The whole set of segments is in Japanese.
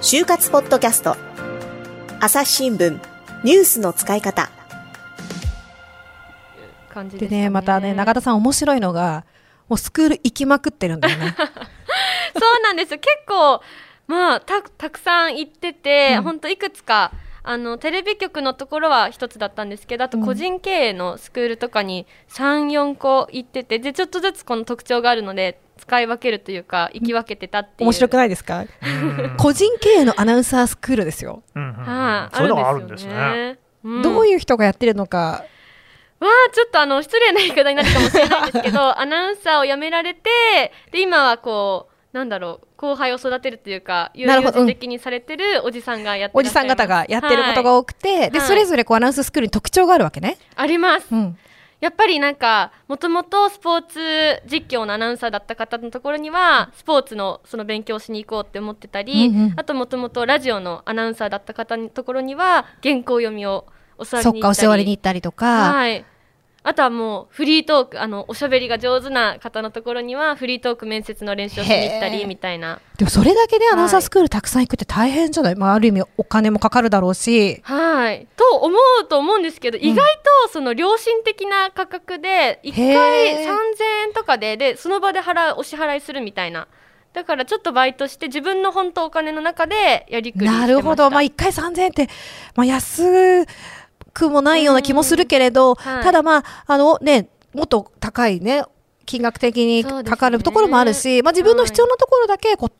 就活ポッドキャスト。朝日新聞。ニュースの使い方。感じでしたでね、またね、永田さん面白いのが、もうスクール行きまくってるんだよね。そうなんですよ。結構まあたたくさん行ってて、うん。ほんといくつかあのテレビ局のところは一つだったんですけどあとうん個人経営のスクールとかに34個行っててでちょっとずつこの特徴があるので使い分けるというか行き分けてたっていう。面白くないですか？うん。個人経営のアナウンサースクールですよ。うんうんはい、そういうのがあるんでですね。ね。どういういう人がやってるのか、わあちょっとあの失礼な言い方になるかもしれないんですけど アナウンサーを辞められてで今はこうなんだろう後輩を育てるというか悠々なるほど。うん自適にされてるおじさんがやっておじさん方がやってることが多くて、で、はい。それぞれこうアナウンススクールに特徴があるわけね。あります。うん。やっぱりなんかもともとスポーツ実況のアナウンサーだった方のところにはスポーツのその勉強をしに行こうって思ってたり、うんうん。あともともとラジオのアナウンサーだった方のところには原稿読みを教わりそっか、に行ったり。教わりに行ったりとか、はいあとはもうフリートークあのおしゃべりが上手な方のところにはフリートーク面接の練習をしに行ったりみたいな。でもそれだけでアナウンサースクールたくさん行くって大変じゃない、まあ、ある意味お金もかかるだろうし、はい。と思うと思うんですけど、意外とその良心的な価格で1回へー3000円とかででその場で払うお支払いするみたいな。だからちょっとバイトして自分の本当お金の中でやりくりなるほど、まあ、1回3000円って、まあ、安くもないような気もするけれど、はい。ただまあ、あのね、もっと高いね、金額的にかかるところもあるし、まあ、自分の必要なところだけこう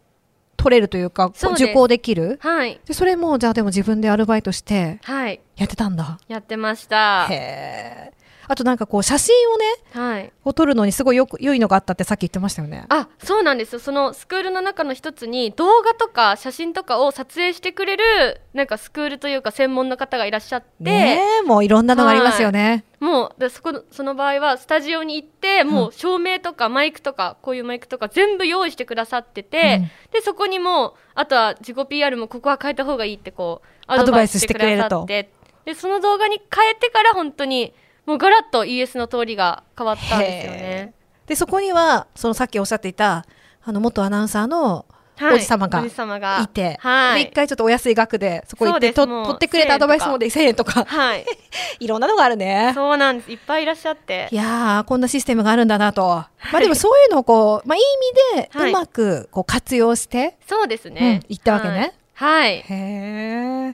取れるというか、こう受講できる。はい。でそれも、じゃあでも自分でアルバイトしてはい。やってたんだ。やってました。へえ。あとなんかこう、写真をね、はい。を撮るのにすごいよく良いのがあったってさっき言ってましたよね。あそうなんですよ。そのスクールの中の一つに動画とか写真とかを撮影してくれるなんかスクールというか専門の方がいらっしゃって、ねえ、もういろんなのがありますよね。もうでそこのその場合はスタジオに行ってもう照明とかマイクとかこういうマイクとか全部用意してくださってて、うん。でそこにもうあとは自己 PR もここは変えた方がいいってこうアドアドバイスバイスしてくださってでその動画に変えてから本当にもうガラッと ES の通りが変わったんですよね。で、そこには、そのさっきおっしゃっていた、あの、元アナウンサーのはい。おじ様がいて、はい。で、一回ちょっとお安い額で、そこ行って、と取ってくれたアドバイスもで1000円とか、はい、いろんなのがあるね。そうなんです。いっぱいいらっしゃって。いやー、こんなシステムがあるんだなと。まあでもそういうのをこう、まあいい意味で、はい。うまくこう活用して、そうですね、うん行ったわけね。はい、はい。へー。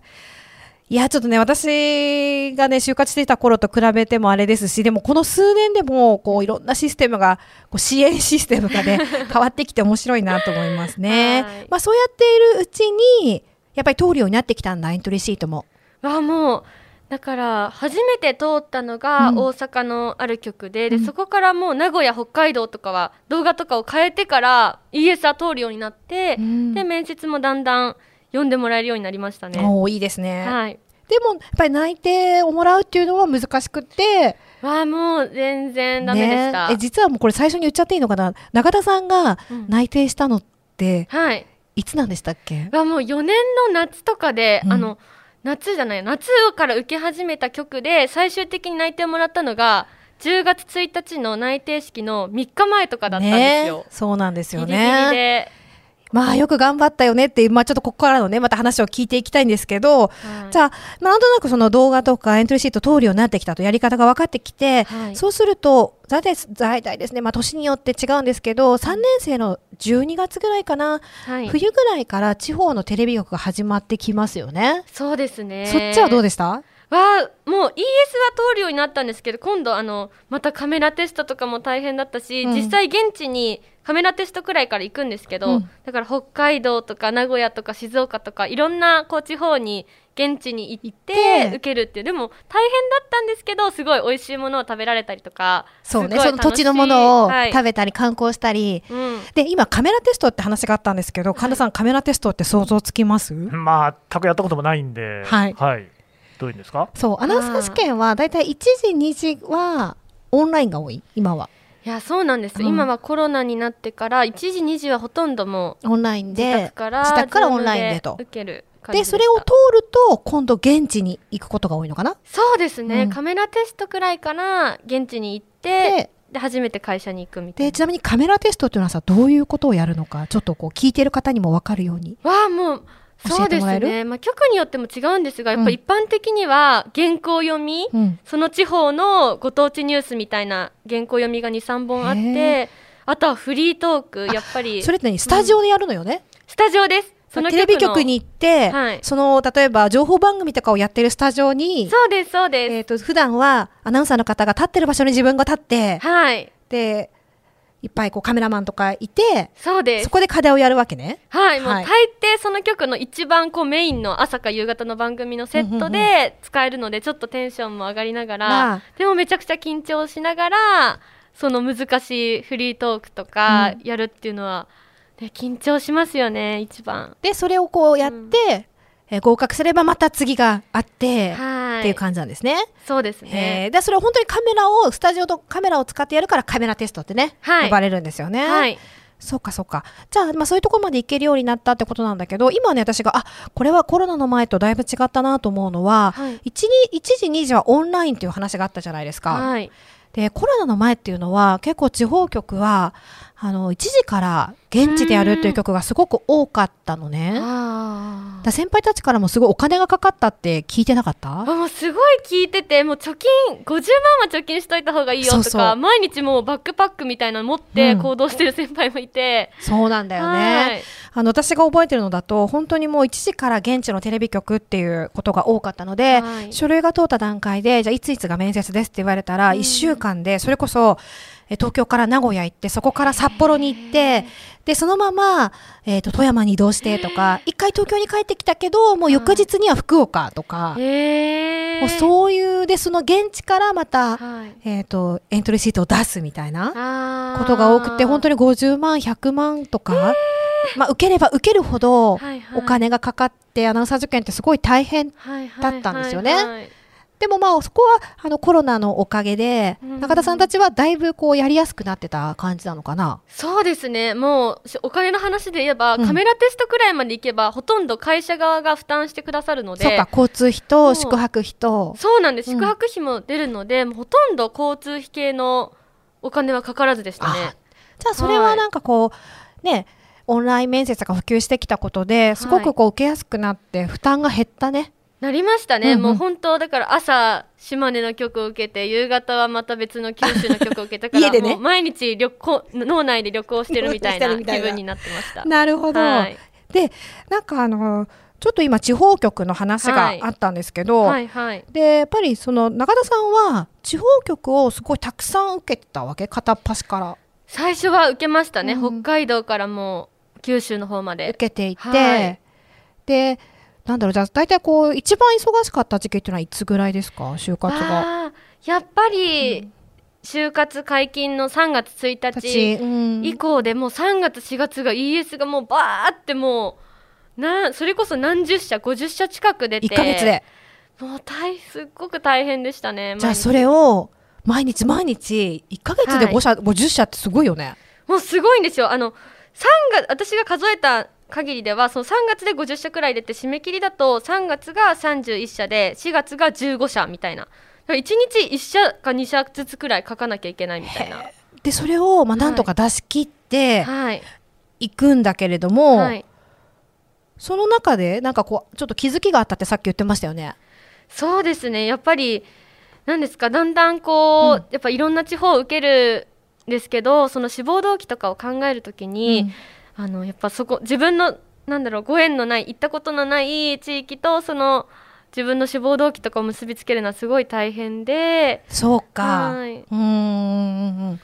いや、ちょっとね、私がね、就活していた頃と比べてもあれですし、でもこの数年でも、こう、いろんなシステムが、こう支援システムがね、変わってきて面白いなと思いますね。はいまあそうやっているうちに、やっぱり通るようになってきたんだ、エントリーシートも。わもうだから初めて通ったのがうん大阪のある局で,、うんでそこからもう名古屋北海道とかは動画とかを変えてから ES は通るようになって、うんで面接もだんだん読んでもらえるようになりましたね。おーいいですね。はい。でも、やっぱり内定をもらうっていうのは難しくて、わあもう全然ダメでした。ね。え実はもうこれ最初に言っちゃっていいのかな？中田さんがうん。内定したのって、はい。いつなんでしたっけ？わもう4年の夏とかで、うん。あの夏じゃない夏から受け始めた曲で最終的に内定をもらったのが10月1日の内定式の3日前とかだったんですよ。ね。そうなんですよギリギリね。で、まあよく頑張ったよねっていう、まあちょっとここからのね、また話を聞いていきたいんですけど、はい。じゃあ、まあなんとなくその動画とかエントリーシート通るようになってきたと、やり方が分かってきて、はい。そうすると、大体、大体ですね、まあ年によって違うんですけど、3年生の12月ぐらいかな、はい、冬ぐらいから地方のテレビ局が始まってきますよね。そうですね。そっちはどうでした？わあもう ES は通るようになったんですけど今度あのまたカメラテストとかも大変だったし、うん。実際現地にカメラテストくらいから行くんですけど、うん。だから北海道とか名古屋とか静岡とかいろんなこう地方に現地に行って受けるっていうでも大変だったんですけどすごい美味しいものを食べられたりとかそうね、その土地のものをはい。食べたり観光したり。うん。で、今カメラテストって話があったんですけど、神田さんカメラテストって想像つきます？まあ全くやったこともないんで、はいどういうんですか？そう、アナウンサー試験はだいたい1時、2時はオンラインが多い、今は。いやそうなんです、うん。今はコロナになってから1時2時はほとんどもオンラインう自で宅、から自宅からオンラインでと。受けるで、それを通ると、今度現地に行くことが多いのかな？そうですね、うん。カメラテストくらいから現地に行ってで初めて会社に行くみたいな。でちなみにカメラテストっていうのはさどういうことをやるのかちょっとこう聞いてる方にも分かるように。わあもう教そうですね、まあ、局によっても違うんですがやっぱ一般的には原稿読み、うん。その地方のご当地ニュースみたいな原稿読みが23本あっへてあとはフリートークやっぱりそれって何？スタジオでやるのよね、スタジオです。そのテレビの。局に行って、はい。その例えば情報番組とかをやってるスタジオにそうですそうです、えー、と普段はアナウンサーの方が立ってる場所に自分が立って、はい。でいっぱいこうカメラマンとかいてそうです。そこで課題をやるわけね。はい、もうはい。大抵その曲の一番こうメインの朝か夕方の番組のセットで使えるのでちょっとテンションも上がりながまらあ。でもめちゃくちゃ緊張しながらその難しいフリートークとかやるっていうのは、ね、緊張しますよね一番。でそれをこうやって、えー合格すればまた次があって、はいっていう感じなんですね。そうですえね。ーでそれを本当にカメラをスタジオとカメラを使ってやるからカメラテストってね、はい呼ばれるんですよね。はい、そうかそうか。じゃあ、まあ、そういうところまで行けるようになったってことなんだけど今ね私があこれはコロナの前とだいぶ違ったなと思うのは、はい一時一時二時はオンラインっていう話があったじゃないですか。はい、でコロナの前っていうのは結構地方局はあの一時から現地でやるっていう曲がすごく多かったのね。だ先輩たちからもすごいお金がかかったって聞いてなかった？あもうすごい聞いててもう貯金50万は貯金しといた方がいいよとか毎日もうバックパックみたいなの持ってうん。行動してる先輩もいて、そうなんだよね。はいあの私が覚えてるのだと本当にもう1時から現地のテレビ局っていうことが多かったので、はい。書類が通った段階でじゃあいついつが面接ですって言われたらうん。1週間でそれこそえ東京から名古屋行ってそこから札幌に行ってでそのまま、えー、と富山に移動してとか一回東京に帰ってきたけどもう翌日には福岡とか、もうそういうでその現地からまた、はい。えー、とエントリーシートを出すみたいな。ことが多くて本当に50万100万とか、まあ、受ければ受けるほどはいはい。お金がかかってアナウンサー受験ってすごい大変はいはいだったんですよね。はいはいでもまあそこはあのコロナのおかげでうん。中田さんたちはだいぶこうやりやすくなってた感じなのかな？そうですね。もうしお金の話で言えば、うん。カメラテストくらいまで行けばほとんど会社側が負担してくださるので。そうか交通費と宿泊費と。そうなんです。うん。宿泊費も出るので、ほとんど交通費系のお金はかからずでしたね。あじゃあそれはなんかこうねオンライン面接が普及してきたことですごくこう受けやすくなって負担が減ったね。なりましたね、うんうん。もう本当だから朝島根の曲を受けて夕方はまた別の九州の曲を受けたから 家でね。もう毎日旅行脳内で旅行してるみたいな気分になってました。なるほど、はい。でなんかあのちょっと今地方局の話があったんですけど、はいはい。でやっぱりその中田さんは地方局をすごいたくさん受けてたわけ？片っ端から。最初は受けましたね、うん。北海道からもう九州の方ま受でけていて、はい。でなんだろうじゃあ大体こう一番忙しかった時期っていうのはいつぐらいですか？就活が。やっぱり、就活解禁の3月1日うん。以降でもう3月4月が ES がもうバーってもうなそれこそ何十社50社近く出て1ヶ月で。もう大すっごく大変でしたねじゃあそれを毎日毎日1ヶ月ではい。5社、50社ってすごいよね。もうすごいんですよ。あの3月私が数えた限りではその3月で50社くらい出て締め切りだと3月が31社で4月が15社みたいな。だから1日1社か2社ずつくらい書かなきゃいけないみたいな。でそれをまあなんとか出し切ってはい。いくんだけれども、はい。その中でなんかこうちょっと気づきがあったってさっき言ってましたよね。そうですね。やっぱりなんですかだんだんこう、うん。やっぱいろんな地方を受けるんですけどその志望動機とかを考えるときに、あのやっぱそこ自分のなんだろうご縁のない行ったことのない地域とその自分の志望動機とかを結びつけるのはすごい大変でそうか。はい。うーんうん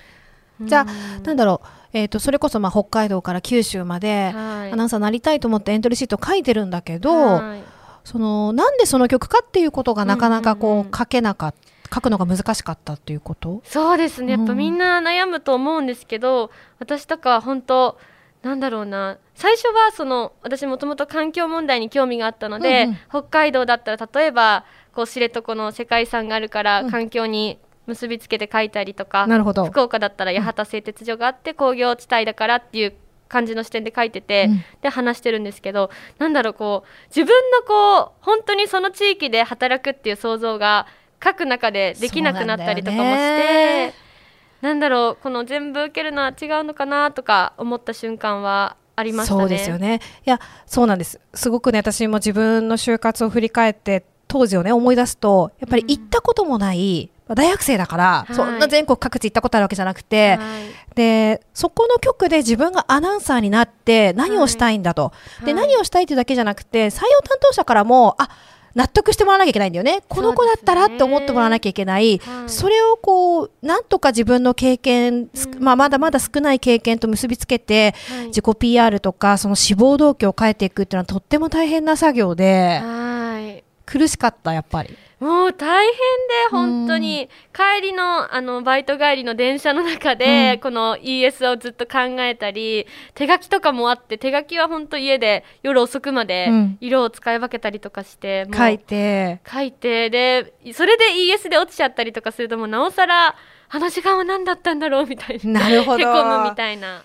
うん。じゃあうんなんだろう、えー、とそれこそまあ北海道から九州まではい。アナウンサーになりたいと思ってエントリーシート書いてるんだけど、はい。そのなんでその曲かっていうことがなかなかこう,、うんうんうん。書けなかった書くのが難しかったっていうこと？そうですね。やっぱうん。みんな悩むと思うんですけど、私とかは本当なんだろうな。最初はその私もともと環境問題に興味があったので、うんうん。北海道だったら例えばこう知床の世界遺産があるからうん。環境に結びつけて書いたりとか、なるほど。福岡だったら八幡製鉄所があって工業地帯だからっていう感じの視点で書いてて、うん。で話してるんですけどなんだろうこう自分のこう本当にその地域で働くっていう想像が書く中でできなくなったりとかもしてね。なんだろうこの全部受けるのは違うのかなとか思った瞬間はありましたね。そうですよね。いや、そうなんです。すごくね、私も自分の就活を振り返って、当時をね、思い出すと、やっぱり行ったこともない、まあ大学生だから、はいそんな全国各地行ったことあるわけじゃなくて、はいで、そこの局で自分がアナウンサーになって何をしたいんだと。で、はい何をしたいというだけじゃなくて、採用担当者からも、あ、納得してもらわなきゃいけないんだよね。この子だったらって思ってもらわなきゃいけない。はい。それをこう、なんとか自分の経験、すうん。まあ、まだまだ少ない経験と結びつけて、はい。自己 PR とか、その志望動機を変えていくっていうのはとっても大変な作業で、はい苦しかった、やっぱり。もう大変で本当に。帰りのあのバイト帰りの電車の中で、うん。この ES をずっと考えたり手書きとかもあって手書きは本当家で夜遅くまでうん。色を使い分けたりとかして、もう書いて、書いて。でそれで ES で落ちちゃったりとかするともうなおさらあの時間は何だったんだろうみたいな。なるほど。へこむみたいな。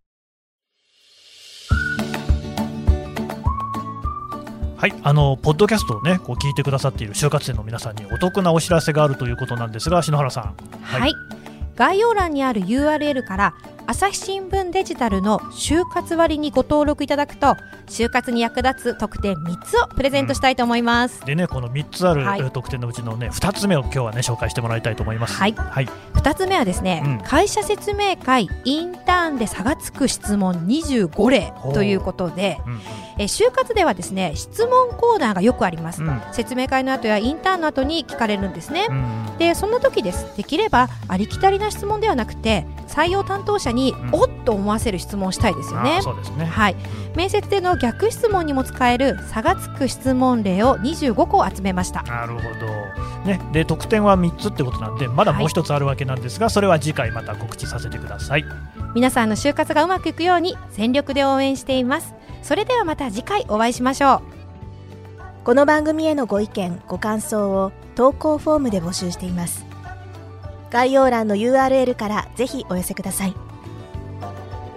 はい、あのポッドキャストをね、こう聞いてくださっている就活生の皆さんにお得なお知らせがあるということなんですが、篠原さん。はい、概要欄にある URL から朝日新聞デジタルの就活割にご登録いただくと就活に役立つ特典3つをプレゼントしたいと思います、でね、この3つある、特典のうちのね、2つ目を今日はね、紹介してもらいたいと思います。はい。はい、2つ目はですね、うん。会社説明会インターンで差がつく質問25例ということでうんえ就活ではですね質問コーナーがよくあります、うん、うん説明会の後やインターンの後に聞かれるんですね、うん。でそんな時です。できればありきたりな質問ではなくて採用担当者に、ん。おっと思わせる質問をしたいですよね。そうですね。はい、面接での逆質問にも使える差がつく質問例を25個集めました。なるほど。ね、で得点は3つってことなんで、まだもう一つあるわけなんですが、それは次回また告知させてください。皆さんの就活がうまくいくように全力で応援しています。それではまた次回お会いしましょう。この番組へのご意見ご感想を投稿フォームで募集しています。概要欄の URL からぜひお寄せください